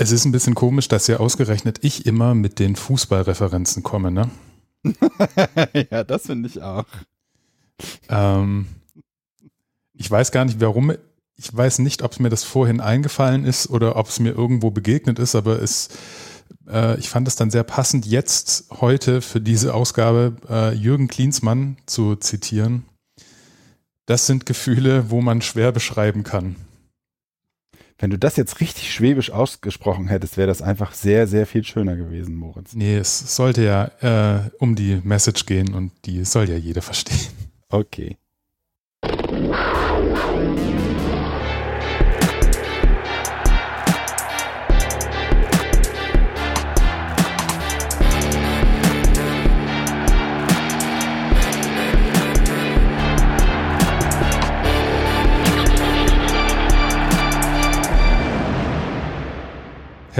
Es ist ein bisschen komisch, dass ja ausgerechnet ich immer mit den Fußballreferenzen komme, ne? ja, das finde ich auch. Ähm, ich weiß gar nicht, warum. Ich weiß nicht, ob es mir das vorhin eingefallen ist oder ob es mir irgendwo begegnet ist, aber es, äh, ich fand es dann sehr passend, jetzt heute für diese Ausgabe äh, Jürgen Klinsmann zu zitieren. Das sind Gefühle, wo man schwer beschreiben kann. Wenn du das jetzt richtig schwäbisch ausgesprochen hättest, wäre das einfach sehr, sehr viel schöner gewesen, Moritz. Nee, es sollte ja äh, um die Message gehen und die soll ja jeder verstehen. Okay.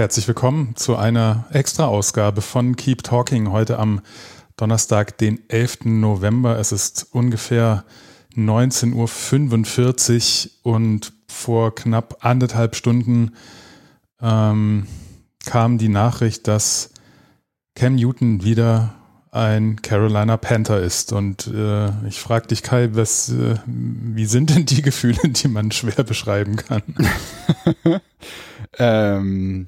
Herzlich willkommen zu einer Extra-Ausgabe von Keep Talking heute am Donnerstag, den 11. November. Es ist ungefähr 19.45 Uhr und vor knapp anderthalb Stunden ähm, kam die Nachricht, dass Cam Newton wieder ein Carolina Panther ist. Und äh, ich frage dich, Kai, was, äh, wie sind denn die Gefühle, die man schwer beschreiben kann? ähm,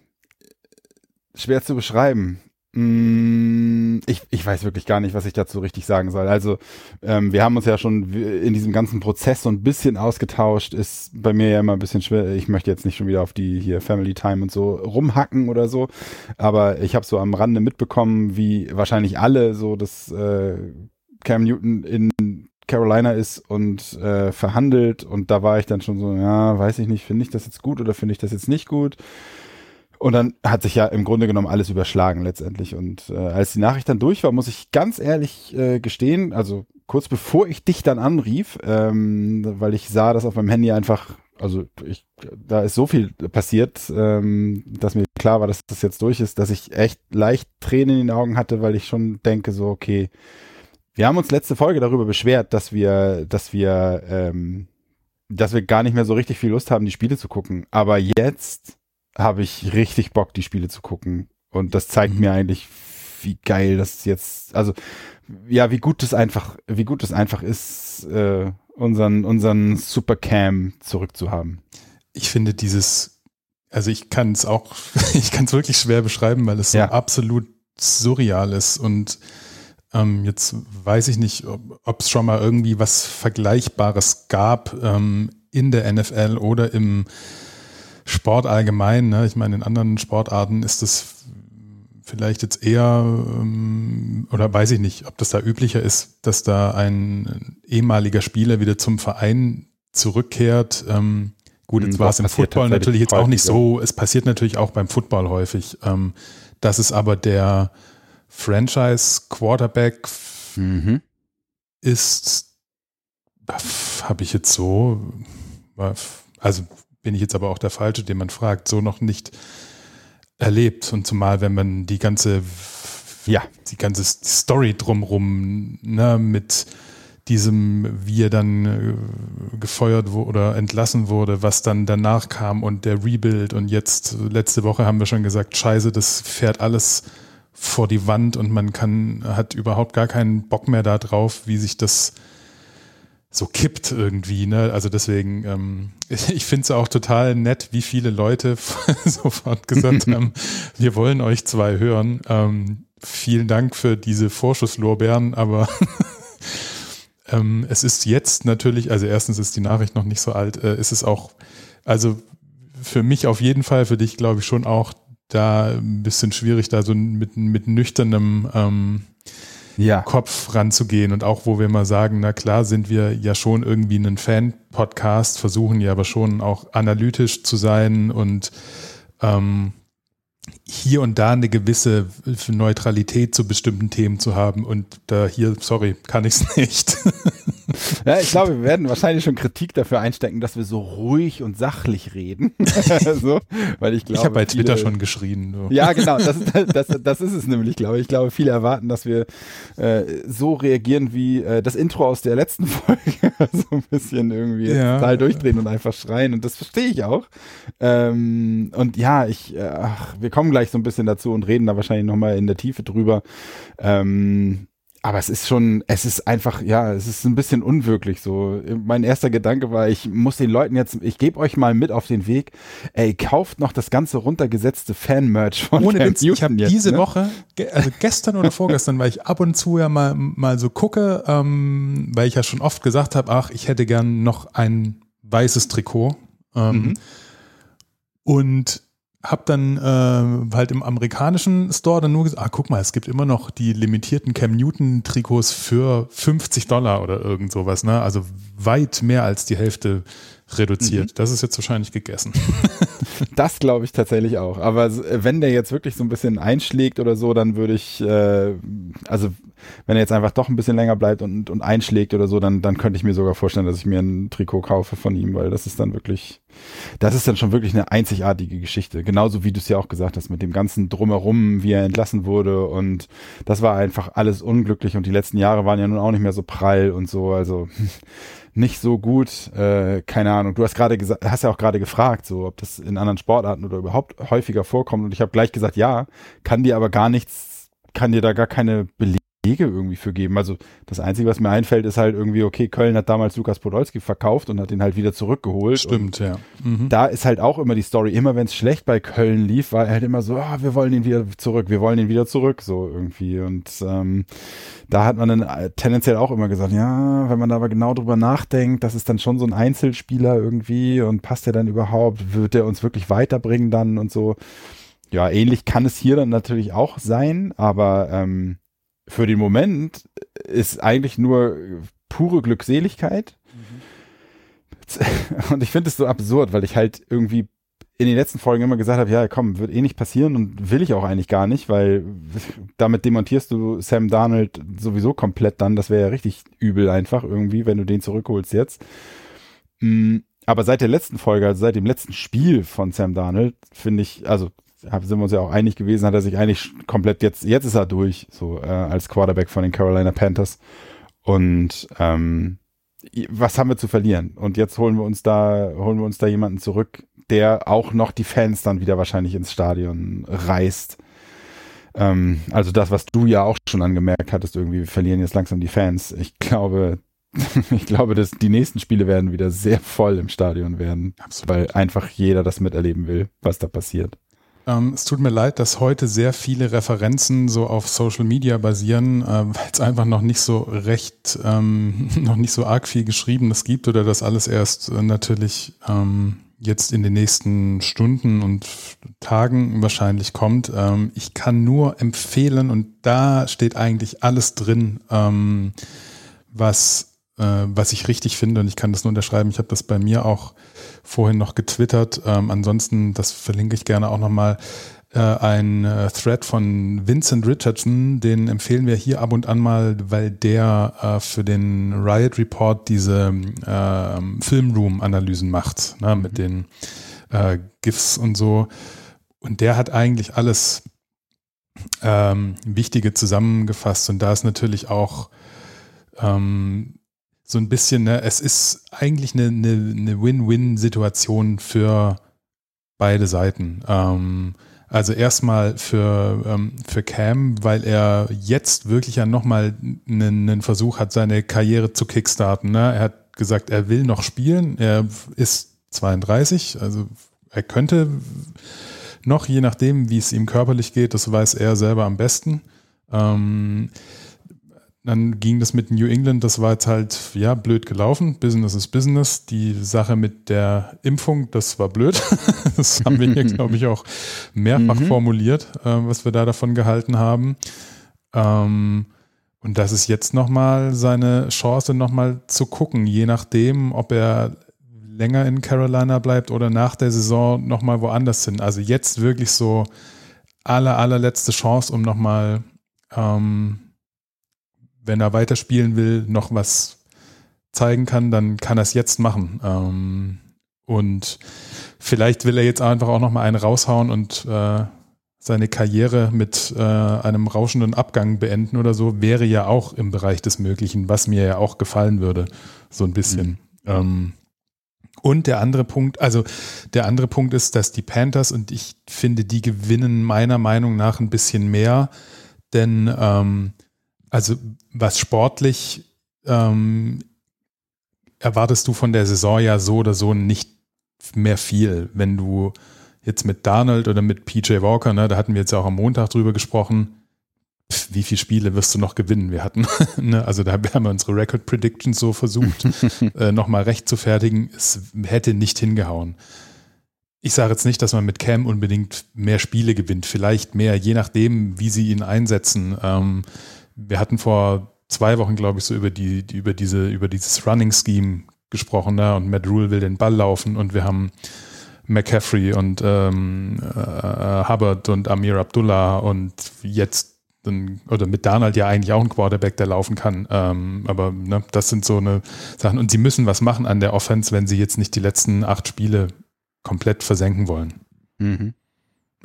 schwer zu beschreiben. Mm, ich, ich weiß wirklich gar nicht, was ich dazu richtig sagen soll. Also ähm, wir haben uns ja schon in diesem ganzen Prozess so ein bisschen ausgetauscht. Ist bei mir ja immer ein bisschen schwer. Ich möchte jetzt nicht schon wieder auf die hier Family Time und so rumhacken oder so. Aber ich habe so am Rande mitbekommen, wie wahrscheinlich alle so, dass äh, Cam Newton in Carolina ist und äh, verhandelt. Und da war ich dann schon so, ja, weiß ich nicht, finde ich das jetzt gut oder finde ich das jetzt nicht gut? Und dann hat sich ja im Grunde genommen alles überschlagen letztendlich. Und äh, als die Nachricht dann durch war, muss ich ganz ehrlich äh, gestehen, also kurz bevor ich dich dann anrief, ähm, weil ich sah, dass auf meinem Handy einfach, also ich, da ist so viel passiert, ähm, dass mir klar war, dass das jetzt durch ist, dass ich echt leicht Tränen in den Augen hatte, weil ich schon denke, so, okay, wir haben uns letzte Folge darüber beschwert, dass wir, dass wir, ähm, dass wir gar nicht mehr so richtig viel Lust haben, die Spiele zu gucken. Aber jetzt habe ich richtig Bock, die Spiele zu gucken. Und das zeigt mhm. mir eigentlich, wie geil das jetzt, also ja, wie gut es einfach, wie gut es einfach ist, äh, unseren, unseren Supercam zurückzuhaben. Ich finde dieses, also ich kann es auch, ich kann es wirklich schwer beschreiben, weil es so ja. absolut surreal ist und ähm, jetzt weiß ich nicht, ob es schon mal irgendwie was Vergleichbares gab ähm, in der NFL oder im Sport allgemein, ne? ich meine, in anderen Sportarten ist das vielleicht jetzt eher, ähm, oder weiß ich nicht, ob das da üblicher ist, dass da ein ehemaliger Spieler wieder zum Verein zurückkehrt. Ähm, gut, jetzt hm, war es im Football natürlich jetzt auch nicht so, es passiert natürlich auch beim Football häufig. Ähm, dass es aber der Franchise-Quarterback mhm. ist, habe ich jetzt so, also bin ich jetzt aber auch der Falsche, den man fragt, so noch nicht erlebt. Und zumal, wenn man die ganze, ja, die ganze Story drumrum, ne, mit diesem, wie er dann äh, gefeuert wurde oder entlassen wurde, was dann danach kam und der Rebuild und jetzt, letzte Woche haben wir schon gesagt, scheiße, das fährt alles vor die Wand und man kann, hat überhaupt gar keinen Bock mehr da drauf, wie sich das so kippt irgendwie. Ne? Also deswegen, ähm, ich finde es auch total nett, wie viele Leute sofort gesagt haben, wir wollen euch zwei hören. Ähm, vielen Dank für diese Vorschusslorbeeren, aber ähm, es ist jetzt natürlich, also erstens ist die Nachricht noch nicht so alt, äh, ist es auch, also für mich auf jeden Fall, für dich glaube ich schon auch da ein bisschen schwierig, da so mit, mit nüchternem ähm, ja. Kopf ranzugehen und auch wo wir mal sagen, na klar sind wir ja schon irgendwie ein Fan-Podcast, versuchen ja aber schon auch analytisch zu sein und ähm, hier und da eine gewisse Neutralität zu bestimmten Themen zu haben. Und da hier, sorry, kann ich es nicht. Ja, ich glaube, wir werden wahrscheinlich schon Kritik dafür einstecken, dass wir so ruhig und sachlich reden. so, weil ich glaube, ich habe bei Twitter schon geschrien. So. Ja, genau, das, das, das ist es nämlich, glaube ich. Ich glaube, viele erwarten, dass wir äh, so reagieren wie äh, das Intro aus der letzten Folge. so ein bisschen irgendwie ja. total durchdrehen und einfach schreien. Und das verstehe ich auch. Ähm, und ja, ich, äh, ach, wir kommen gleich so ein bisschen dazu und reden da wahrscheinlich nochmal in der Tiefe drüber. Ähm, aber es ist schon, es ist einfach, ja, es ist ein bisschen unwirklich so. Mein erster Gedanke war, ich muss den Leuten jetzt, ich gebe euch mal mit auf den Weg, ey, kauft noch das ganze runtergesetzte Fan-Merch von Ohne Witz, ich habe diese ne? Woche, also gestern oder vorgestern, weil ich ab und zu ja mal, mal so gucke, ähm, weil ich ja schon oft gesagt habe, ach, ich hätte gern noch ein weißes Trikot. Ähm, mhm. Und habe dann äh, halt im amerikanischen Store dann nur gesagt, ah, guck mal, es gibt immer noch die limitierten Cam Newton Trikots für 50 Dollar oder irgend sowas, ne? Also weit mehr als die Hälfte reduziert. Mhm. Das ist jetzt wahrscheinlich gegessen. das glaube ich tatsächlich auch. Aber wenn der jetzt wirklich so ein bisschen einschlägt oder so, dann würde ich, äh, also wenn er jetzt einfach doch ein bisschen länger bleibt und, und einschlägt oder so, dann, dann könnte ich mir sogar vorstellen, dass ich mir ein Trikot kaufe von ihm, weil das ist dann wirklich, das ist dann schon wirklich eine einzigartige Geschichte. Genauso wie du es ja auch gesagt hast, mit dem ganzen Drumherum, wie er entlassen wurde und das war einfach alles unglücklich und die letzten Jahre waren ja nun auch nicht mehr so prall und so, also nicht so gut, äh, keine Ahnung. Du hast gerade gesagt, hast ja auch gerade gefragt, so ob das in anderen Sportarten oder überhaupt häufiger vorkommt und ich habe gleich gesagt, ja, kann dir aber gar nichts, kann dir da gar keine Belege Wege irgendwie für geben. Also das Einzige, was mir einfällt, ist halt irgendwie, okay, Köln hat damals Lukas Podolski verkauft und hat ihn halt wieder zurückgeholt. Stimmt, ja. Mhm. Da ist halt auch immer die Story, immer wenn es schlecht bei Köln lief, war er halt immer so, ah, wir wollen ihn wieder zurück, wir wollen ihn wieder zurück, so irgendwie. Und ähm, da hat man dann äh, tendenziell auch immer gesagt, ja, wenn man da aber genau drüber nachdenkt, das ist dann schon so ein Einzelspieler irgendwie und passt er dann überhaupt, wird er uns wirklich weiterbringen dann und so. Ja, ähnlich kann es hier dann natürlich auch sein, aber ähm, für den Moment ist eigentlich nur pure Glückseligkeit. Mhm. Und ich finde es so absurd, weil ich halt irgendwie in den letzten Folgen immer gesagt habe, ja, komm, wird eh nicht passieren und will ich auch eigentlich gar nicht, weil damit demontierst du Sam Darnold sowieso komplett dann. Das wäre ja richtig übel einfach irgendwie, wenn du den zurückholst jetzt. Mm, aber seit der letzten Folge, also seit dem letzten Spiel von Sam Darnold, finde ich, also sind wir uns ja auch einig gewesen, hat er sich eigentlich komplett jetzt, jetzt ist er durch, so äh, als Quarterback von den Carolina Panthers. Und ähm, was haben wir zu verlieren? Und jetzt holen wir uns da, holen wir uns da jemanden zurück, der auch noch die Fans dann wieder wahrscheinlich ins Stadion reißt. Ähm, also das, was du ja auch schon angemerkt hattest, irgendwie, wir verlieren jetzt langsam die Fans. Ich glaube, ich glaube, dass die nächsten Spiele werden wieder sehr voll im Stadion werden, Absolut. weil einfach jeder das miterleben will, was da passiert. Ähm, es tut mir leid, dass heute sehr viele Referenzen so auf Social Media basieren, äh, weil es einfach noch nicht so recht, ähm, noch nicht so arg viel Geschriebenes gibt oder das alles erst äh, natürlich ähm, jetzt in den nächsten Stunden und Tagen wahrscheinlich kommt. Ähm, ich kann nur empfehlen und da steht eigentlich alles drin, ähm, was, äh, was ich richtig finde und ich kann das nur unterschreiben. Ich habe das bei mir auch vorhin noch getwittert. Ähm, ansonsten, das verlinke ich gerne auch nochmal, äh, ein äh, Thread von Vincent Richardson, den empfehlen wir hier ab und an mal, weil der äh, für den Riot Report diese äh, Filmroom-Analysen macht, ne, mit den äh, GIFs und so. Und der hat eigentlich alles ähm, Wichtige zusammengefasst und da ist natürlich auch ähm, so ein bisschen, ne, es ist eigentlich eine, eine, eine Win-Win-Situation für beide Seiten. Ähm, also erstmal für, ähm, für Cam, weil er jetzt wirklich ja nochmal einen, einen Versuch hat, seine Karriere zu kickstarten. Ne? Er hat gesagt, er will noch spielen. Er ist 32, also er könnte noch, je nachdem, wie es ihm körperlich geht, das weiß er selber am besten. Ähm, dann ging das mit New England, das war jetzt halt, ja, blöd gelaufen. Business is Business. Die Sache mit der Impfung, das war blöd. das haben wir hier, glaube ich, auch mehrfach mhm. formuliert, äh, was wir da davon gehalten haben. Ähm, und das ist jetzt nochmal seine Chance, nochmal zu gucken, je nachdem, ob er länger in Carolina bleibt oder nach der Saison nochmal woanders hin. Also jetzt wirklich so aller, allerletzte Chance, um nochmal, ähm, wenn er weiterspielen will, noch was zeigen kann, dann kann er es jetzt machen. Ähm, und vielleicht will er jetzt einfach auch nochmal einen raushauen und äh, seine Karriere mit äh, einem rauschenden Abgang beenden oder so, wäre ja auch im Bereich des Möglichen, was mir ja auch gefallen würde, so ein bisschen. Mhm. Ähm, und der andere Punkt, also der andere Punkt ist, dass die Panthers, und ich finde, die gewinnen meiner Meinung nach ein bisschen mehr, denn ähm, also was sportlich ähm, erwartest du von der Saison ja so oder so nicht mehr viel, wenn du jetzt mit Donald oder mit PJ Walker, ne, da hatten wir jetzt auch am Montag drüber gesprochen, pf, wie viele Spiele wirst du noch gewinnen? Wir hatten, ne, also da haben wir unsere Record Predictions so versucht, äh, nochmal recht zu fertigen. Es hätte nicht hingehauen. Ich sage jetzt nicht, dass man mit Cam unbedingt mehr Spiele gewinnt, vielleicht mehr, je nachdem, wie sie ihn einsetzen. Ähm, wir hatten vor zwei Wochen, glaube ich, so über die, die, über diese, über dieses Running Scheme gesprochen, ne? Und Matt Rule will den Ball laufen und wir haben McCaffrey und ähm, äh, Hubbard und Amir Abdullah und jetzt oder mit Donald ja eigentlich auch ein Quarterback, der laufen kann. Ähm, aber ne, das sind so eine Sachen. Und sie müssen was machen an der Offense, wenn sie jetzt nicht die letzten acht Spiele komplett versenken wollen. Mhm.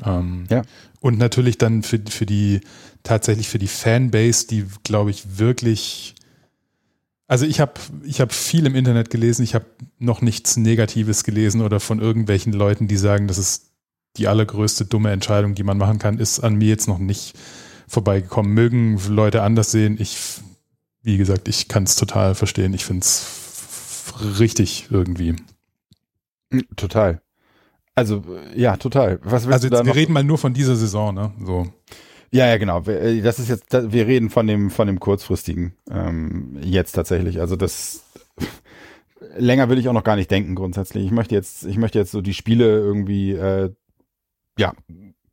Ähm, ja. Und natürlich dann für, für die, tatsächlich für die Fanbase, die, glaube ich, wirklich also ich habe ich hab viel im Internet gelesen, ich habe noch nichts Negatives gelesen oder von irgendwelchen Leuten, die sagen, das ist die allergrößte dumme Entscheidung, die man machen kann, ist an mir jetzt noch nicht vorbeigekommen. Mögen Leute anders sehen. Ich, wie gesagt, ich kann es total verstehen. Ich finde es richtig irgendwie. Hm, total. Also ja, total. Was willst also jetzt, wir reden mal nur von dieser Saison, ne? So. Ja, ja, genau. Äh, das ist jetzt, wir reden von dem, von dem kurzfristigen ähm, jetzt tatsächlich. Also das länger will ich auch noch gar nicht denken grundsätzlich. Ich möchte jetzt, ich möchte jetzt so die Spiele irgendwie, äh, ja,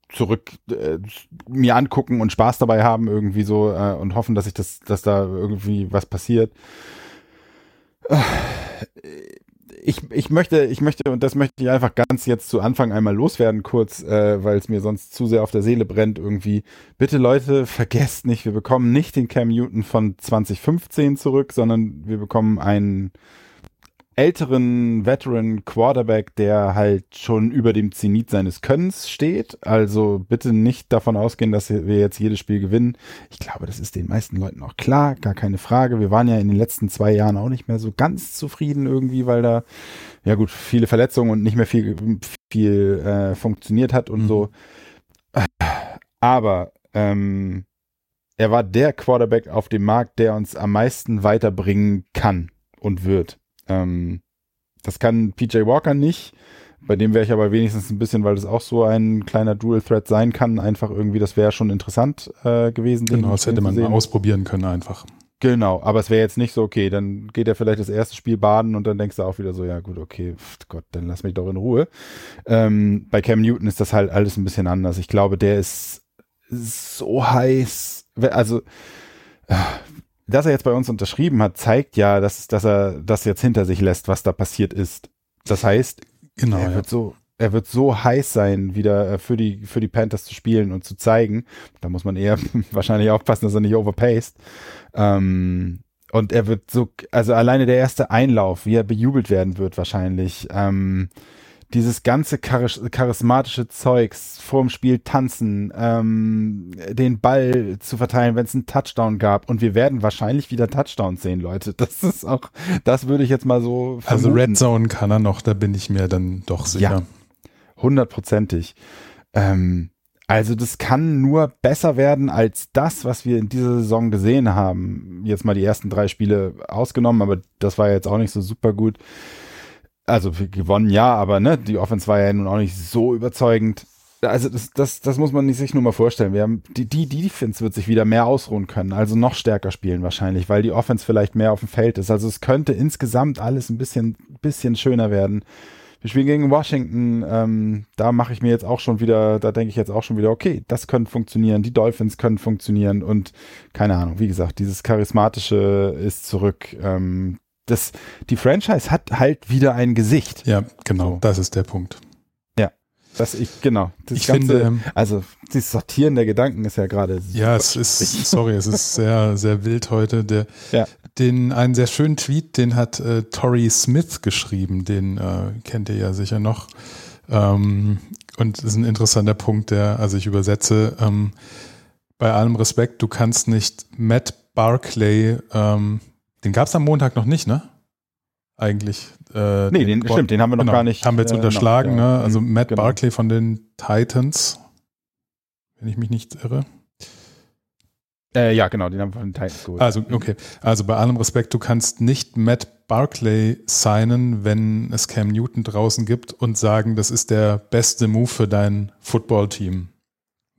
zurück äh, mir angucken und Spaß dabei haben irgendwie so äh, und hoffen, dass ich das, dass da irgendwie was passiert. Äh, ich, ich möchte, ich möchte, und das möchte ich einfach ganz jetzt zu Anfang einmal loswerden, kurz, äh, weil es mir sonst zu sehr auf der Seele brennt irgendwie. Bitte Leute, vergesst nicht, wir bekommen nicht den Cam Newton von 2015 zurück, sondern wir bekommen einen älteren Veteran Quarterback, der halt schon über dem Zenit seines Könnens steht. Also bitte nicht davon ausgehen, dass wir jetzt jedes Spiel gewinnen. Ich glaube, das ist den meisten Leuten auch klar, gar keine Frage. Wir waren ja in den letzten zwei Jahren auch nicht mehr so ganz zufrieden irgendwie, weil da ja gut viele Verletzungen und nicht mehr viel viel äh, funktioniert hat und mhm. so. Aber ähm, er war der Quarterback auf dem Markt, der uns am meisten weiterbringen kann und wird. Ähm, das kann PJ Walker nicht. Bei dem wäre ich aber wenigstens ein bisschen, weil das auch so ein kleiner Dual Threat sein kann, einfach irgendwie, das wäre schon interessant äh, gewesen. Genau, das hätte man mal ausprobieren können einfach. Genau, aber es wäre jetzt nicht so, okay, dann geht er vielleicht das erste Spiel baden und dann denkst du auch wieder so, ja gut, okay, pf, Gott, dann lass mich doch in Ruhe. Ähm, bei Cam Newton ist das halt alles ein bisschen anders. Ich glaube, der ist so heiß, also dass er jetzt bei uns unterschrieben hat, zeigt ja, dass, dass er das jetzt hinter sich lässt, was da passiert ist. Das heißt, genau, er ja. wird so, er wird so heiß sein, wieder äh, für die, für die Panthers zu spielen und zu zeigen. Da muss man eher wahrscheinlich aufpassen, dass er nicht overpaced. Ähm, und er wird so, also alleine der erste Einlauf, wie er bejubelt werden wird wahrscheinlich. Ähm, dieses ganze charismatische Zeugs vorm Spiel tanzen, ähm, den Ball zu verteilen, wenn es einen Touchdown gab. Und wir werden wahrscheinlich wieder Touchdowns sehen, Leute. Das ist auch, das würde ich jetzt mal so. Vermuten. Also Red Zone kann er noch, da bin ich mir dann doch sicher. Ja, hundertprozentig. Ähm, also das kann nur besser werden als das, was wir in dieser Saison gesehen haben. Jetzt mal die ersten drei Spiele ausgenommen, aber das war jetzt auch nicht so super gut also gewonnen ja, aber ne, die Offense war ja nun auch nicht so überzeugend. Also das, das, das muss man sich nur mal vorstellen. Wir haben die, die, die Defense wird sich wieder mehr ausruhen können, also noch stärker spielen wahrscheinlich, weil die Offense vielleicht mehr auf dem Feld ist. Also es könnte insgesamt alles ein bisschen, bisschen schöner werden. Wir spielen gegen Washington, ähm, da mache ich mir jetzt auch schon wieder, da denke ich jetzt auch schon wieder, okay, das könnte funktionieren, die Dolphins können funktionieren und keine Ahnung, wie gesagt, dieses Charismatische ist zurück. Ähm, das, die Franchise hat halt wieder ein Gesicht. Ja, genau, so. das ist der Punkt. Ja. Das ich, genau. Das ich Ganze, finde, ähm, also das Sortieren der Gedanken ist ja gerade. Ja, es ist, sorry, es ist sehr, sehr wild heute. Der, ja. Den, einen sehr schönen Tweet, den hat äh, Tori Smith geschrieben, den äh, kennt ihr ja sicher noch. Ähm, und das ist ein interessanter Punkt, der, also ich übersetze, ähm, bei allem Respekt, du kannst nicht Matt Barclay, ähm, den gab es am Montag noch nicht, ne? Eigentlich. Äh, nee, den, den stimmt, den haben wir noch genau, gar nicht. Haben wir jetzt äh, unterschlagen, noch, ja. ne? Also Matt genau. Barclay von den Titans, wenn ich mich nicht irre. Äh, ja, genau, den haben wir von den Titans geholt. Also, okay. Also bei allem Respekt, du kannst nicht Matt Barclay signen, wenn es Cam Newton draußen gibt und sagen, das ist der beste Move für dein Footballteam.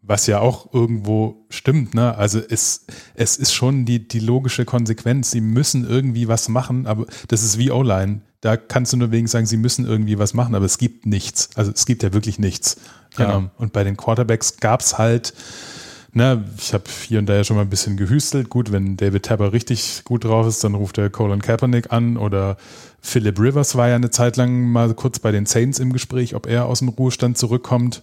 Was ja auch irgendwo stimmt, ne? Also es, es ist schon die, die logische Konsequenz. Sie müssen irgendwie was machen, aber das ist wie O-Line. Da kannst du nur wegen sagen, sie müssen irgendwie was machen, aber es gibt nichts. Also es gibt ja wirklich nichts. Genau. Ähm, und bei den Quarterbacks gab es halt ne, ich habe hier und da ja schon mal ein bisschen gehüstelt. Gut, wenn David Tapper richtig gut drauf ist, dann ruft er Colin Kaepernick an oder Philip Rivers war ja eine Zeit lang mal kurz bei den Saints im Gespräch, ob er aus dem Ruhestand zurückkommt.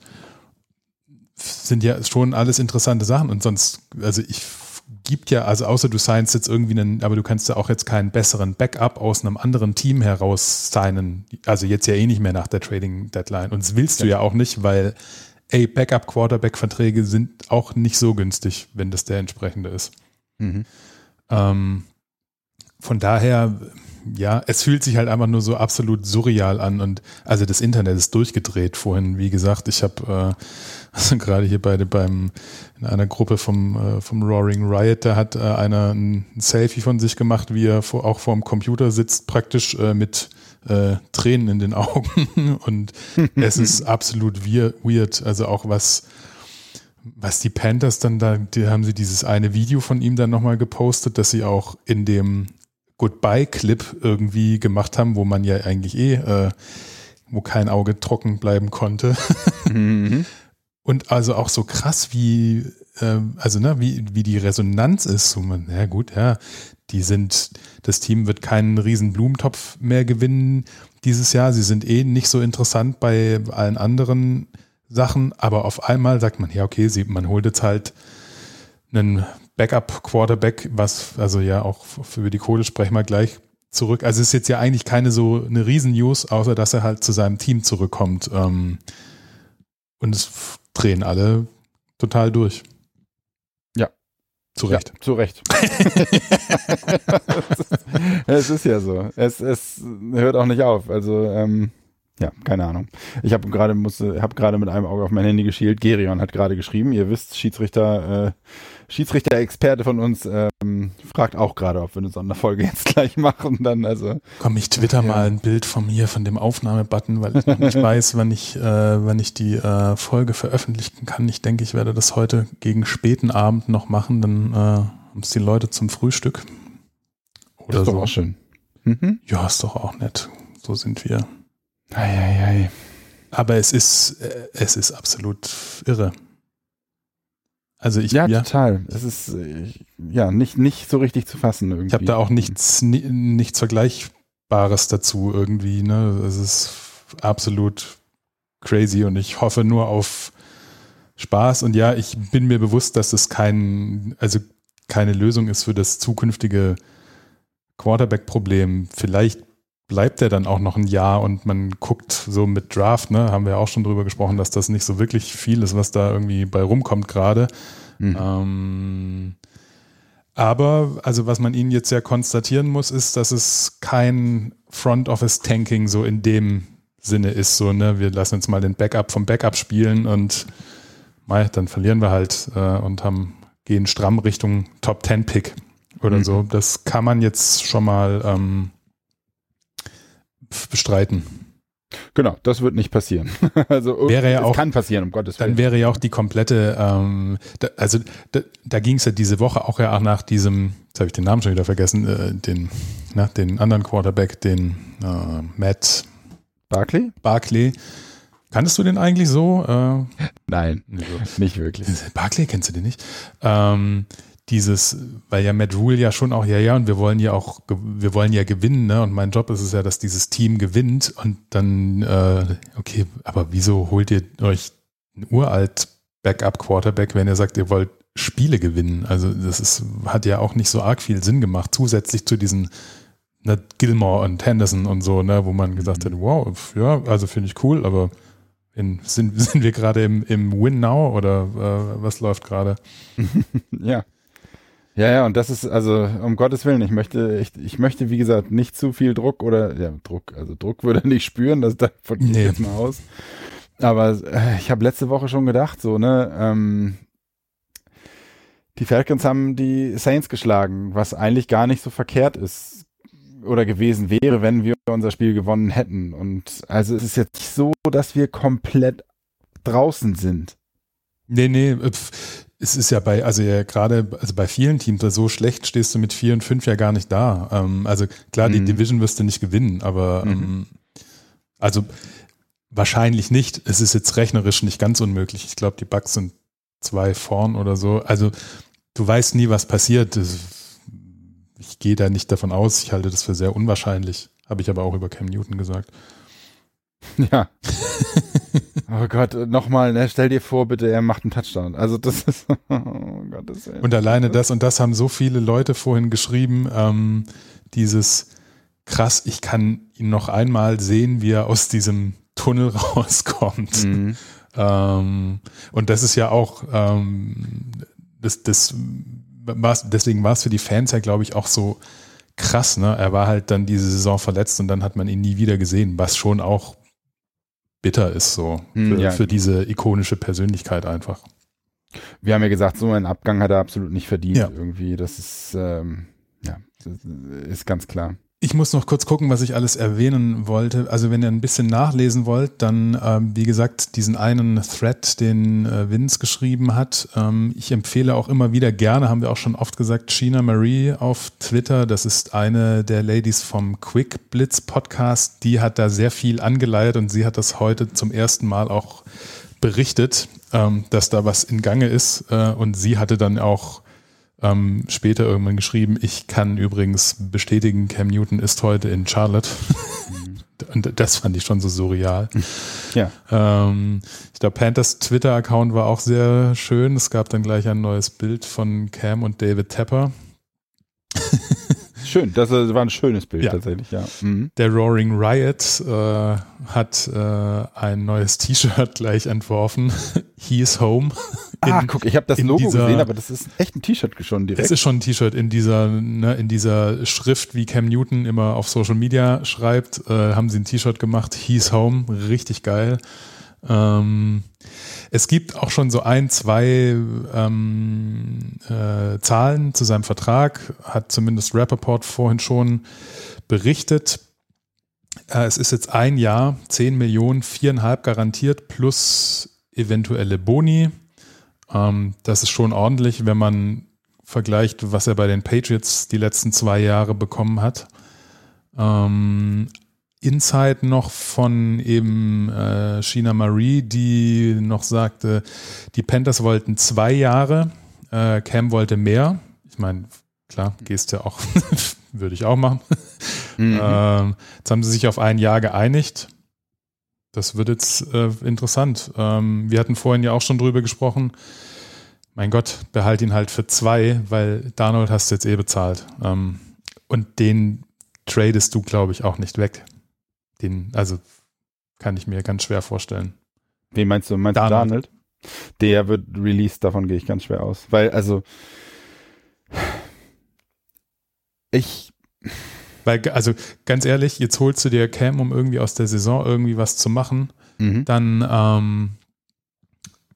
Sind ja schon alles interessante Sachen und sonst, also ich gibt ja, also außer du signst jetzt irgendwie einen, aber du kannst ja auch jetzt keinen besseren Backup aus einem anderen Team heraus signen. Also jetzt ja eh nicht mehr nach der Trading Deadline. Und das willst du ja auch nicht, weil ey, Backup-Quarterback-Verträge sind auch nicht so günstig, wenn das der entsprechende ist. Mhm. Ähm, von daher, ja, es fühlt sich halt einfach nur so absolut surreal an und also das Internet ist durchgedreht vorhin. Wie gesagt, ich habe äh, also gerade hier beide beim in einer Gruppe vom äh, vom Roaring Riot, da hat äh, einer ein Selfie von sich gemacht, wie er vor, auch vor dem Computer sitzt, praktisch äh, mit äh, Tränen in den Augen und es ist absolut weird. Also auch was, was die Panthers dann da, die haben sie dieses eine Video von ihm dann nochmal gepostet, dass sie auch in dem Goodbye-Clip irgendwie gemacht haben, wo man ja eigentlich eh, äh, wo kein Auge trocken bleiben konnte. mhm. Und also auch so krass, wie, äh, also ne, wie, wie die Resonanz ist. So man, ja gut, ja, die sind, das Team wird keinen riesen Blumentopf mehr gewinnen dieses Jahr. Sie sind eh nicht so interessant bei allen anderen Sachen, aber auf einmal sagt man, ja, okay, sie, man holt jetzt halt einen Backup-Quarterback, was, also ja, auch für die Kohle sprechen wir gleich zurück. Also es ist jetzt ja eigentlich keine so eine Riesen-News, außer dass er halt zu seinem Team zurückkommt. Ähm, und es drehen alle total durch. Zu Recht. Ja, zu Recht. es ist ja so. Es, es hört auch nicht auf. Also, ähm, ja, keine Ahnung. Ich habe gerade musste, habe gerade mit einem Auge auf mein Handy geschielt. Gerion hat gerade geschrieben. Ihr wisst, Schiedsrichter, äh, Schiedsrichter-Experte von uns ähm, fragt auch gerade, ob wir eine Sonderfolge jetzt gleich machen. Dann also. Komm, ich twitter ja. mal ein Bild von mir, von dem Aufnahmebutton, weil ich noch nicht weiß, wann ich, äh, wann ich die äh, Folge veröffentlichen kann. Ich denke, ich werde das heute gegen späten Abend noch machen. Dann äh, haben es die Leute zum Frühstück. Oder das ist so. doch auch schön. Mhm. Ja, ist doch auch nett. So sind wir. Ei, ei, ei. Aber es ist, äh, es ist absolut irre. Also ich ja, ja, total. Es ist ja nicht nicht so richtig zu fassen irgendwie. Ich habe da auch nichts nichts Vergleichbares dazu irgendwie. Ne, es ist absolut crazy und ich hoffe nur auf Spaß und ja, ich bin mir bewusst, dass es kein also keine Lösung ist für das zukünftige Quarterback-Problem. Vielleicht bleibt er dann auch noch ein Jahr und man guckt so mit Draft, ne, haben wir auch schon drüber gesprochen, dass das nicht so wirklich viel ist, was da irgendwie bei rumkommt gerade. Mhm. Ähm, aber, also was man ihnen jetzt ja konstatieren muss, ist, dass es kein Front Office Tanking so in dem Sinne ist, so, ne, wir lassen jetzt mal den Backup vom Backup spielen und mal, dann verlieren wir halt äh, und haben, gehen stramm Richtung Top 10 Pick oder mhm. so. Das kann man jetzt schon mal ähm, bestreiten. Genau, das wird nicht passieren. also wäre ja auch, kann passieren, um Gottes Willen. Dann wäre ja auch die komplette, ähm, da, also da, da ging es ja diese Woche auch ja auch nach diesem, jetzt habe ich den Namen schon wieder vergessen, äh, den, na, den anderen Quarterback, den äh, Matt Barkley? Barkley. Kanntest du den eigentlich so? Äh, Nein, nicht wirklich. Barkley kennst du den nicht? Ähm, dieses, weil ja Matt Rule ja schon auch, ja, ja, und wir wollen ja auch, wir wollen ja gewinnen, ne? Und mein Job ist es ja, dass dieses Team gewinnt und dann, äh, okay, aber wieso holt ihr euch ein uralt Backup-Quarterback, wenn ihr sagt, ihr wollt Spiele gewinnen? Also das ist, hat ja auch nicht so arg viel Sinn gemacht, zusätzlich zu diesen ne, Gilmore und Henderson und so, ne, wo man gesagt hat, wow, ja, also finde ich cool, aber in, sind, sind wir gerade im, im Win Now oder äh, was läuft gerade? ja. Ja, ja, und das ist, also um Gottes Willen, ich möchte, ich, ich möchte, wie gesagt, nicht zu viel Druck oder, ja, Druck, also Druck würde er nicht spüren, das davon geht nee. jetzt mal aus. Aber äh, ich habe letzte Woche schon gedacht, so, ne, ähm, die Falcons haben die Saints geschlagen, was eigentlich gar nicht so verkehrt ist oder gewesen wäre, wenn wir unser Spiel gewonnen hätten. Und also es ist jetzt nicht so, dass wir komplett draußen sind. Nee, nee, es ist ja bei, also ja gerade, also bei vielen Teams, so schlecht stehst du mit vier und fünf ja gar nicht da. Ähm, also klar, die mhm. Division wirst du nicht gewinnen, aber mhm. ähm, also wahrscheinlich nicht. Es ist jetzt rechnerisch nicht ganz unmöglich. Ich glaube, die Bugs sind zwei vorn oder so. Also du weißt nie, was passiert. Ich gehe da nicht davon aus. Ich halte das für sehr unwahrscheinlich. Habe ich aber auch über Cam Newton gesagt. Ja. oh Gott, nochmal, ne, stell dir vor, bitte, er macht einen Touchdown. Also das ist, oh Gott, das ist Und alleine das und das haben so viele Leute vorhin geschrieben, ähm, dieses krass, ich kann ihn noch einmal sehen, wie er aus diesem Tunnel rauskommt. Mhm. Ähm, und das ist ja auch, ähm, das, das war's, deswegen war es für die Fans ja, glaube ich, auch so krass, ne? Er war halt dann diese Saison verletzt und dann hat man ihn nie wieder gesehen, was schon auch bitter ist so hm, für, ja. für diese ikonische Persönlichkeit einfach. Wir haben ja gesagt, so einen Abgang hat er absolut nicht verdient ja. irgendwie. Das ist ähm, ja, das ist ganz klar. Ich muss noch kurz gucken, was ich alles erwähnen wollte. Also wenn ihr ein bisschen nachlesen wollt, dann ähm, wie gesagt diesen einen Thread, den äh, Vince geschrieben hat. Ähm, ich empfehle auch immer wieder gerne, haben wir auch schon oft gesagt, Sheena Marie auf Twitter. Das ist eine der Ladies vom Quick Blitz Podcast. Die hat da sehr viel angeleiert und sie hat das heute zum ersten Mal auch berichtet, ähm, dass da was in Gange ist. Äh, und sie hatte dann auch ähm, später irgendwann geschrieben, ich kann übrigens bestätigen, Cam Newton ist heute in Charlotte. Mhm. Und das fand ich schon so surreal. Ja. Ähm, ich glaube, Panthers Twitter-Account war auch sehr schön. Es gab dann gleich ein neues Bild von Cam und David Tepper. Schön, das war ein schönes Bild ja. tatsächlich, ja. Mhm. Der Roaring Riot äh, hat äh, ein neues T-Shirt gleich entworfen. He is home. Ah, in, guck, ich habe das Logo dieser, gesehen, aber das ist echt ein T-Shirt schon direkt. Es ist schon ein T-Shirt in dieser, ne, in dieser Schrift, wie Cam Newton immer auf Social Media schreibt, äh, haben sie ein T-Shirt gemacht. He is home, richtig geil. Ähm, es gibt auch schon so ein, zwei ähm, äh, Zahlen zu seinem Vertrag, hat zumindest Rappaport vorhin schon berichtet. Äh, es ist jetzt ein Jahr, 10 Millionen, viereinhalb garantiert plus eventuelle Boni. Ähm, das ist schon ordentlich, wenn man vergleicht, was er bei den Patriots die letzten zwei Jahre bekommen hat. Ähm, Insight noch von eben äh, Sheena Marie, die noch sagte, die Panthers wollten zwei Jahre, äh, Cam wollte mehr. Ich meine, klar, gehst ja auch, würde ich auch machen. Mhm. Ähm, jetzt haben sie sich auf ein Jahr geeinigt. Das wird jetzt äh, interessant. Ähm, wir hatten vorhin ja auch schon drüber gesprochen. Mein Gott, behalt ihn halt für zwei, weil Darnold hast du jetzt eh bezahlt. Ähm, und den tradest du, glaube ich, auch nicht weg. Den, also kann ich mir ganz schwer vorstellen. Wen meinst du? Meinst Darnold? du Darnold? Der wird released, davon gehe ich ganz schwer aus. Weil, also, ich. Weil, also, ganz ehrlich, jetzt holst du dir Cam, um irgendwie aus der Saison irgendwie was zu machen. Mhm. Dann ähm,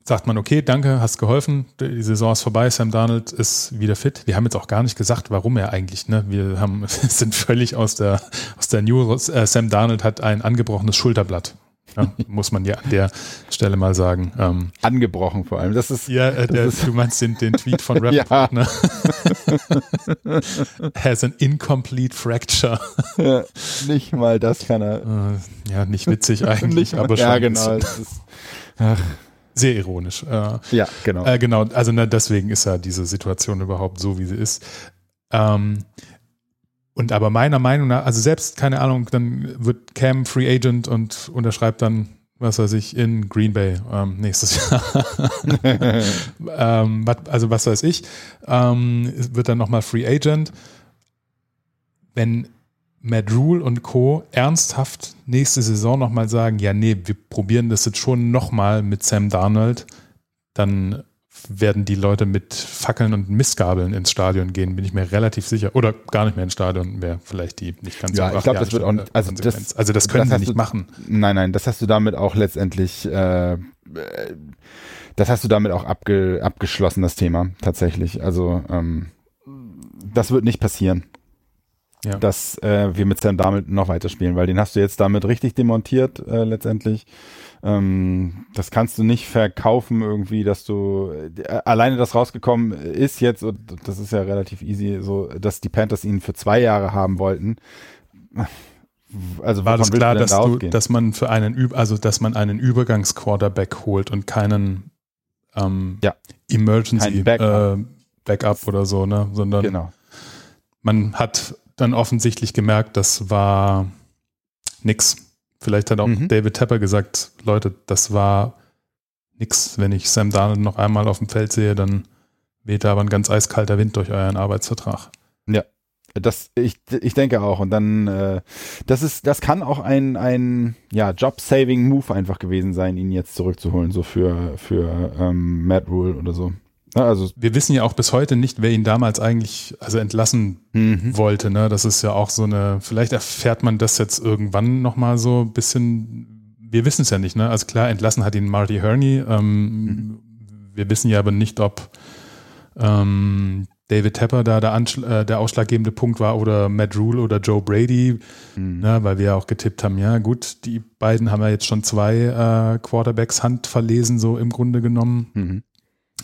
sagt man, okay, danke, hast geholfen, die Saison ist vorbei, Sam Darnold ist wieder fit. Wir haben jetzt auch gar nicht gesagt, warum er eigentlich, ne? Wir haben, sind völlig aus der, aus der News. Äh, Sam Darnold hat ein angebrochenes Schulterblatt. Ja, muss man ja an der Stelle mal sagen. Ähm, Angebrochen vor allem. Das ist. Ja, äh, der, ist, du meinst den, den Tweet von Rappaport, ja. ne? Has an incomplete fracture. Ja, nicht mal das kann er. Äh, ja, nicht witzig eigentlich, nicht aber schon. Ja, genau. Ist, ach, Sehr ironisch. Äh, ja, genau. Äh, genau, also na, deswegen ist ja diese Situation überhaupt so, wie sie ist. Ähm, und aber meiner Meinung nach, also selbst, keine Ahnung, dann wird Cam Free Agent und unterschreibt dann, was weiß ich, in Green Bay ähm, nächstes Jahr. ähm, also was weiß ich, ähm, wird dann nochmal Free Agent. Wenn Matt Rule und Co. ernsthaft nächste Saison nochmal sagen, ja, nee, wir probieren das jetzt schon nochmal mit Sam Darnold, dann werden die Leute mit Fackeln und Mistgabeln ins Stadion gehen, bin ich mir relativ sicher. Oder gar nicht mehr ins Stadion, wäre vielleicht die nicht ganz ja, so ich glaube, das wird auch nicht, also das, also das können das sie nicht du, machen. Nein, nein, das hast du damit auch letztendlich, äh, das hast du damit auch abge, abgeschlossen, das Thema, tatsächlich. Also, ähm, das wird nicht passieren ja. dass äh, wir mit Sam damit noch weiterspielen, weil den hast du jetzt damit richtig demontiert äh, letztendlich. Ähm, das kannst du nicht verkaufen irgendwie, dass du äh, alleine das rausgekommen ist jetzt, und das ist ja relativ easy, so, dass die Panthers ihn für zwei Jahre haben wollten. Also war das klar, dass, da du, dass man für einen, also dass man einen Übergangsquarterback holt und keinen ähm, ja. Emergency Backup. Äh, Backup oder so, ne, sondern genau. man hat dann offensichtlich gemerkt, das war nix. Vielleicht hat auch mhm. David Tepper gesagt, Leute, das war nix. Wenn ich Sam Darnold noch einmal auf dem Feld sehe, dann weht da aber ein ganz eiskalter Wind durch euren Arbeitsvertrag. Ja, das, ich, ich denke auch. Und dann, äh, das ist, das kann auch ein, ein ja, Job-Saving-Move einfach gewesen sein, ihn jetzt zurückzuholen, so für, für ähm, Matt Rule oder so. Ne, also wir wissen ja auch bis heute nicht, wer ihn damals eigentlich also entlassen mhm. wollte. Ne? Das ist ja auch so eine, vielleicht erfährt man das jetzt irgendwann nochmal so ein bisschen, wir wissen es ja nicht. Ne? Also klar, entlassen hat ihn Marty Herney. Ähm, mhm. Wir wissen ja aber nicht, ob ähm, David Tepper da der, äh, der, ausschlaggebende Punkt war oder Matt Rule oder Joe Brady, mhm. ne, weil wir ja auch getippt haben, ja gut, die beiden haben ja jetzt schon zwei äh, Quarterbacks handverlesen, so im Grunde genommen. Mhm.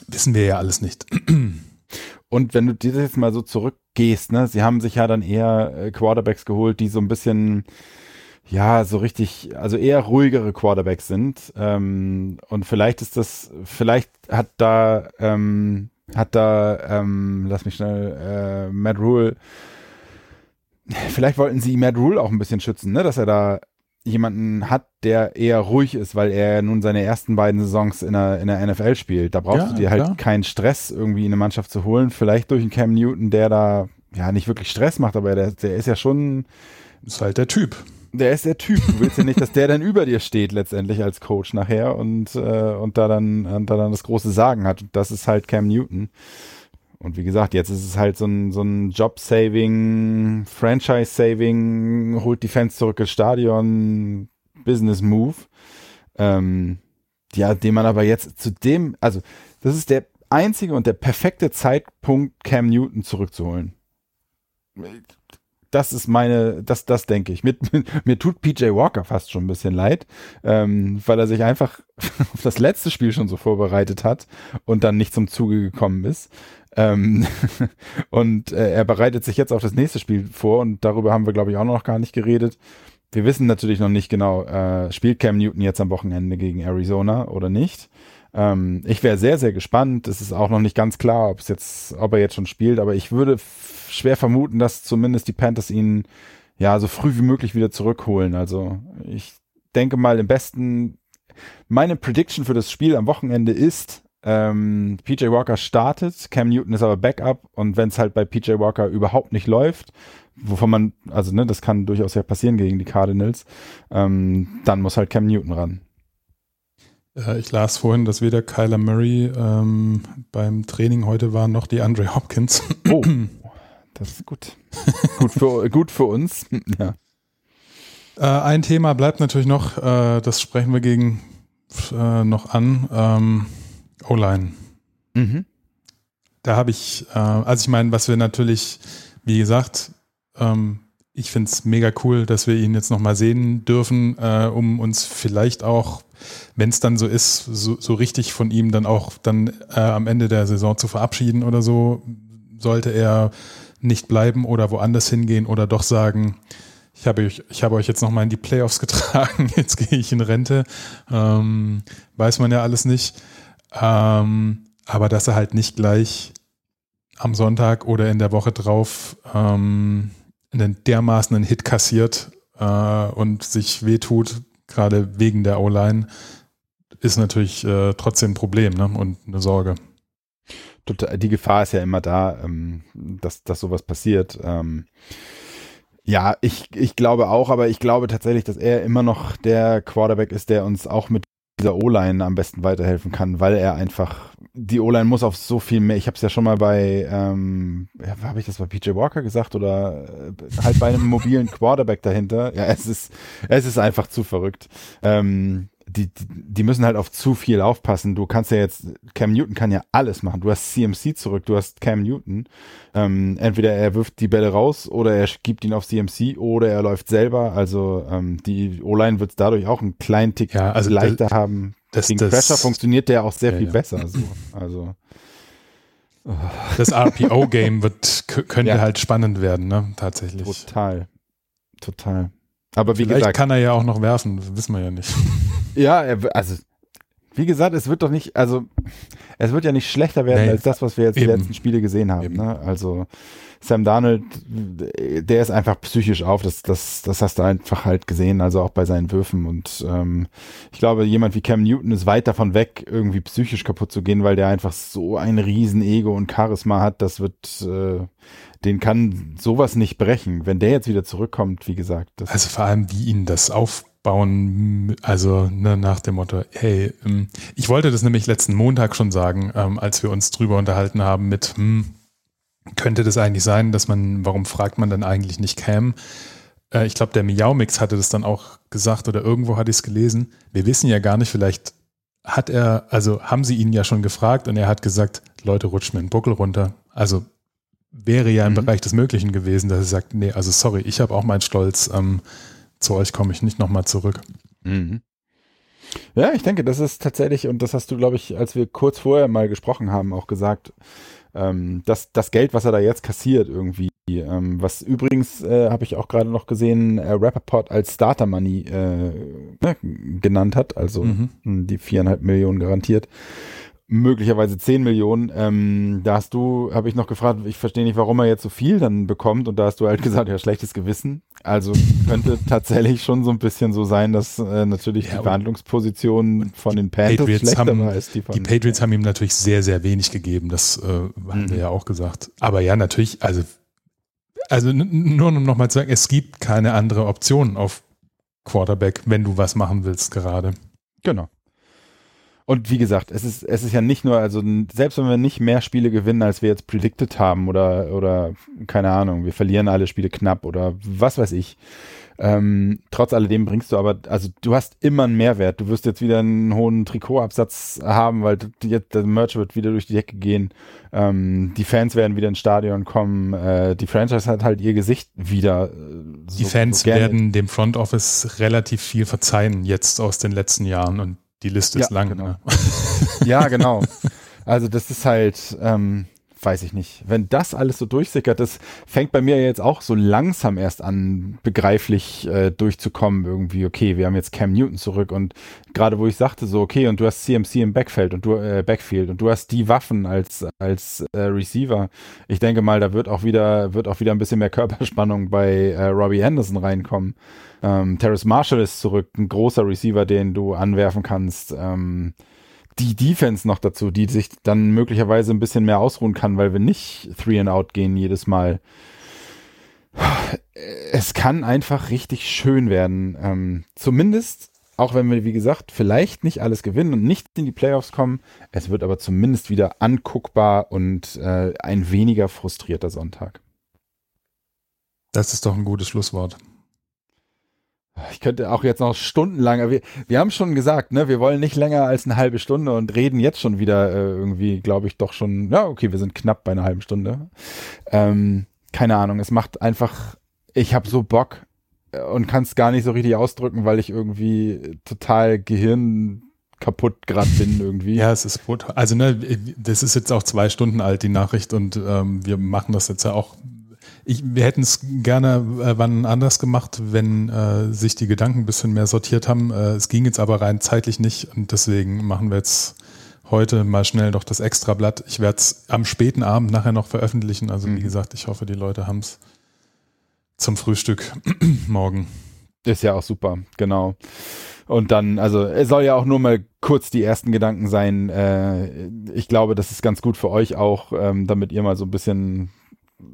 Wissen wir ja alles nicht. Und wenn du dir jetzt mal so zurückgehst, ne, sie haben sich ja dann eher äh, Quarterbacks geholt, die so ein bisschen, ja, so richtig, also eher ruhigere Quarterbacks sind. Ähm, und vielleicht ist das, vielleicht hat da, ähm, hat da, ähm, lass mich schnell, äh, Matt Rule, vielleicht wollten sie Matt Rule auch ein bisschen schützen, ne, dass er da jemanden hat, der eher ruhig ist, weil er nun seine ersten beiden Saisons in der, in der NFL spielt. Da brauchst ja, du dir halt klar. keinen Stress, irgendwie in eine Mannschaft zu holen. Vielleicht durch einen Cam Newton, der da ja nicht wirklich Stress macht, aber der, der ist ja schon. Ist halt der Typ. Der ist der Typ. Du willst ja nicht, dass der dann über dir steht letztendlich als Coach nachher und, äh, und da dann, und da dann das große Sagen hat. Und das ist halt Cam Newton. Und wie gesagt, jetzt ist es halt so ein, so ein Job-Saving, Franchise-Saving, holt die Fans zurück ins Stadion, Business-Move. Ähm, ja, den man aber jetzt zu dem, also das ist der einzige und der perfekte Zeitpunkt, Cam Newton zurückzuholen. Das ist meine, das, das denke ich. Mir, mir tut PJ Walker fast schon ein bisschen leid, ähm, weil er sich einfach auf das letzte Spiel schon so vorbereitet hat und dann nicht zum Zuge gekommen ist. Ähm, und äh, er bereitet sich jetzt auf das nächste Spiel vor und darüber haben wir, glaube ich, auch noch gar nicht geredet. Wir wissen natürlich noch nicht genau, äh, spielt Cam Newton jetzt am Wochenende gegen Arizona oder nicht. Ähm, ich wäre sehr, sehr gespannt. Es ist auch noch nicht ganz klar, ob es jetzt, ob er jetzt schon spielt, aber ich würde schwer vermuten, dass zumindest die Panthers ihn ja so früh wie möglich wieder zurückholen. Also ich denke mal im besten, meine Prediction für das Spiel am Wochenende ist, ähm, PJ Walker startet, Cam Newton ist aber Backup und wenn es halt bei PJ Walker überhaupt nicht läuft, wovon man, also ne, das kann durchaus ja passieren gegen die Cardinals, ähm, dann muss halt Cam Newton ran. Äh, ich las vorhin, dass weder Kyler Murray ähm, beim Training heute war, noch die Andre Hopkins. Oh, das ist gut. gut, für, gut für uns. ja. Äh, ein Thema bleibt natürlich noch, äh, das sprechen wir gegen äh, noch an. Ähm, O-Line. Mhm. Da habe ich, also ich meine, was wir natürlich, wie gesagt, ähm, ich finde es mega cool, dass wir ihn jetzt nochmal sehen dürfen, um uns vielleicht auch, wenn es dann so ist, so, so, richtig von ihm dann auch dann äh, am Ende der Saison zu verabschieden oder so, sollte er nicht bleiben oder woanders hingehen oder doch sagen, ich habe euch, ich habe euch jetzt nochmal in die Playoffs getragen, jetzt gehe ich in Rente, ähm, weiß man ja alles nicht. Ähm, aber dass er halt nicht gleich am Sonntag oder in der Woche drauf ähm, einen dermaßen Hit kassiert äh, und sich wehtut, gerade wegen der O-Line, ist natürlich äh, trotzdem ein Problem ne? und eine Sorge. Die Gefahr ist ja immer da, ähm, dass, dass sowas passiert. Ähm, ja, ich, ich glaube auch, aber ich glaube tatsächlich, dass er immer noch der Quarterback ist, der uns auch mit dieser O-Line am besten weiterhelfen kann, weil er einfach, die O-Line muss auf so viel mehr, ich habe es ja schon mal bei, ähm, ja, habe ich das bei PJ Walker gesagt oder äh, halt bei einem mobilen Quarterback dahinter, ja, es ist, es ist einfach zu verrückt. Ähm, die, die müssen halt auf zu viel aufpassen. Du kannst ja jetzt, Cam Newton kann ja alles machen. Du hast CMC zurück, du hast Cam Newton. Ähm, entweder er wirft die Bälle raus oder er gibt ihn auf CMC oder er läuft selber. Also ähm, die O-Line wird dadurch auch einen kleinen Tick ja, also leichter das, haben. Das, Gegen das, Pressure funktioniert der auch sehr ja, viel ja. besser. So. Also das RPO-Game wird könnte halt spannend werden, ne? Tatsächlich. Total, total. Aber wie Vielleicht gesagt, kann er ja auch noch werfen, wissen wir ja nicht. Ja, also wie gesagt, es wird doch nicht, also es wird ja nicht schlechter werden nee, als das, was wir jetzt eben. die letzten Spiele gesehen haben. Ne? Also Sam Darnold, der ist einfach psychisch auf, das, das, das hast du einfach halt gesehen, also auch bei seinen Würfen. Und ähm, ich glaube, jemand wie Cam Newton ist weit davon weg, irgendwie psychisch kaputt zu gehen, weil der einfach so ein riesen Ego und Charisma hat, das wird, äh, den kann sowas nicht brechen. Wenn der jetzt wieder zurückkommt, wie gesagt. also vor allem, wie ihn das aufbauen, also ne, nach dem Motto, hey, ähm, ich wollte das nämlich letzten Montag schon sagen, ähm, als wir uns drüber unterhalten haben mit, hm, könnte das eigentlich sein, dass man, warum fragt man dann eigentlich nicht Cam? Äh, ich glaube, der Miau-Mix hatte das dann auch gesagt oder irgendwo hatte ich es gelesen. Wir wissen ja gar nicht, vielleicht hat er, also haben sie ihn ja schon gefragt und er hat gesagt, Leute, rutscht mir einen Buckel runter. Also wäre ja im mhm. Bereich des Möglichen gewesen, dass er sagt, nee, also sorry, ich habe auch meinen Stolz, ähm, zu euch komme ich nicht nochmal zurück. Mhm. Ja, ich denke, das ist tatsächlich, und das hast du, glaube ich, als wir kurz vorher mal gesprochen haben, auch gesagt, ähm, dass das Geld, was er da jetzt kassiert, irgendwie, ähm, was übrigens, äh, habe ich auch gerade noch gesehen, äh, Rappaport als Starter Money äh, ne, genannt hat, also mhm. die viereinhalb Millionen garantiert möglicherweise 10 Millionen. Ähm, da hast du, habe ich noch gefragt, ich verstehe nicht, warum er jetzt so viel dann bekommt und da hast du halt gesagt, ja, schlechtes Gewissen. Also könnte tatsächlich schon so ein bisschen so sein, dass äh, natürlich ja, die Verhandlungsposition von den Panthers Patriots schlechter haben, war als die von Die Patriots haben ihm natürlich sehr, sehr wenig gegeben, das äh, haben mhm. wir ja auch gesagt. Aber ja, natürlich, also, also nur um nochmal zu sagen, es gibt keine andere Option auf Quarterback, wenn du was machen willst gerade. Genau. Und wie gesagt, es ist, es ist ja nicht nur, also selbst wenn wir nicht mehr Spiele gewinnen, als wir jetzt predicted haben oder, oder keine Ahnung, wir verlieren alle Spiele knapp oder was weiß ich. Ähm, trotz alledem bringst du aber, also du hast immer einen Mehrwert. Du wirst jetzt wieder einen hohen Trikotabsatz haben, weil jetzt der Merch wird wieder durch die Decke gehen. Ähm, die Fans werden wieder ins Stadion kommen. Äh, die Franchise hat halt ihr Gesicht wieder. Äh, so, die Fans so werden dem Front Office relativ viel verzeihen jetzt aus den letzten Jahren und die Liste ja, ist lang. Genau. Ne? Ja, genau. Also das ist halt, ähm, weiß ich nicht. Wenn das alles so durchsickert, das fängt bei mir jetzt auch so langsam erst an, begreiflich äh, durchzukommen irgendwie. Okay, wir haben jetzt Cam Newton zurück und gerade wo ich sagte so, okay, und du hast CMC im Backfield und du äh, Backfield und du hast die Waffen als als äh, Receiver. Ich denke mal, da wird auch wieder wird auch wieder ein bisschen mehr Körperspannung bei äh, Robbie Anderson reinkommen. Ähm, Terrace Marshall ist zurück, ein großer Receiver, den du anwerfen kannst. Ähm, die Defense noch dazu, die sich dann möglicherweise ein bisschen mehr ausruhen kann, weil wir nicht Three and Out gehen jedes Mal. Es kann einfach richtig schön werden. Ähm, zumindest, auch wenn wir, wie gesagt, vielleicht nicht alles gewinnen und nicht in die Playoffs kommen, es wird aber zumindest wieder anguckbar und äh, ein weniger frustrierter Sonntag. Das ist doch ein gutes Schlusswort. Ich könnte auch jetzt noch stundenlang, wir, wir haben schon gesagt, ne, wir wollen nicht länger als eine halbe Stunde und reden jetzt schon wieder äh, irgendwie, glaube ich, doch schon, ja, okay, wir sind knapp bei einer halben Stunde. Ähm, keine Ahnung, es macht einfach, ich habe so Bock äh, und kann es gar nicht so richtig ausdrücken, weil ich irgendwie total Gehirn kaputt gerade bin irgendwie. Ja, es ist brutal. Also ne, das ist jetzt auch zwei Stunden alt, die Nachricht und ähm, wir machen das jetzt ja auch ich, wir hätten es gerne äh, wann anders gemacht, wenn äh, sich die Gedanken ein bisschen mehr sortiert haben. Äh, es ging jetzt aber rein zeitlich nicht und deswegen machen wir jetzt heute mal schnell doch das Extrablatt. Ich werde es am späten Abend nachher noch veröffentlichen. Also mhm. wie gesagt, ich hoffe, die Leute haben es zum Frühstück morgen. Ist ja auch super, genau. Und dann, also es soll ja auch nur mal kurz die ersten Gedanken sein. Äh, ich glaube, das ist ganz gut für euch auch, ähm, damit ihr mal so ein bisschen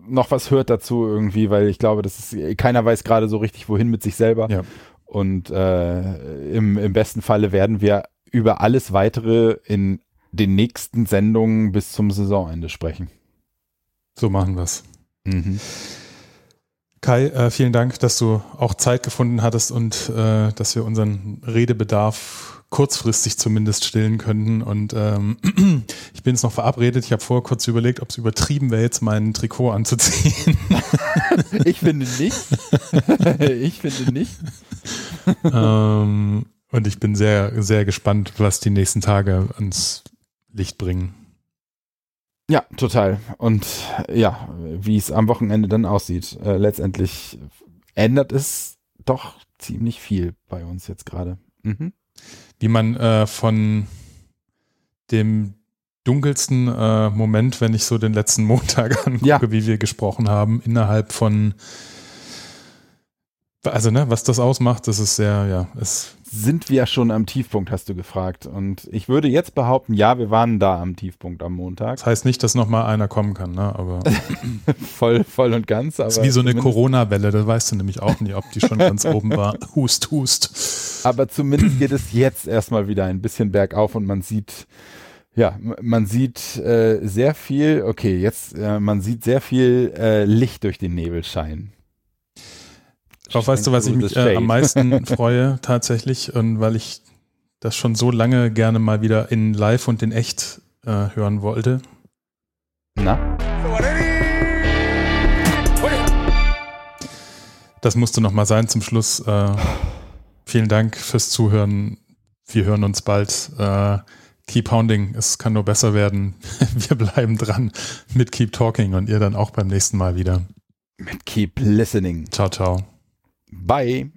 noch was hört dazu irgendwie, weil ich glaube, das ist, keiner weiß gerade so richtig, wohin mit sich selber. Ja. Und äh, im, im besten Falle werden wir über alles weitere in den nächsten Sendungen bis zum Saisonende sprechen. So machen wir es. Mhm. Kai, äh, vielen Dank, dass du auch Zeit gefunden hattest und äh, dass wir unseren Redebedarf kurzfristig zumindest stillen könnten. Und ähm, ich bin jetzt noch verabredet. Ich habe vorher kurz überlegt, ob es übertrieben wäre, jetzt mein Trikot anzuziehen. ich finde nicht. ich finde nicht. ähm, und ich bin sehr, sehr gespannt, was die nächsten Tage ans Licht bringen. Ja, total. Und ja, wie es am Wochenende dann aussieht. Äh, letztendlich ändert es doch ziemlich viel bei uns jetzt gerade. Mhm. Wie man äh, von dem dunkelsten äh, Moment, wenn ich so den letzten Montag angucke, ja. wie wir gesprochen haben, innerhalb von also, ne, was das ausmacht, das ist sehr, ja, es. Sind wir schon am Tiefpunkt, hast du gefragt. Und ich würde jetzt behaupten, ja, wir waren da am Tiefpunkt am Montag. Das heißt nicht, dass nochmal einer kommen kann, ne, aber. voll, voll und ganz, aber. Das ist wie so eine Corona-Welle, da weißt du nämlich auch nicht, ob die schon ganz oben war. Hust, hust. Aber zumindest geht es jetzt erstmal wieder ein bisschen bergauf und man sieht, ja, man sieht äh, sehr viel, okay, jetzt, äh, man sieht sehr viel äh, Licht durch den Nebel scheinen. Auch weißt du, was ich mich äh, am meisten freue tatsächlich und weil ich das schon so lange gerne mal wieder in live und in echt äh, hören wollte. Na? Das musste noch mal sein zum Schluss. Äh, vielen Dank fürs Zuhören. Wir hören uns bald. Äh, keep Pounding, es kann nur besser werden. Wir bleiben dran mit Keep Talking und ihr dann auch beim nächsten Mal wieder. Mit Keep Listening. Ciao, ciao. Bye.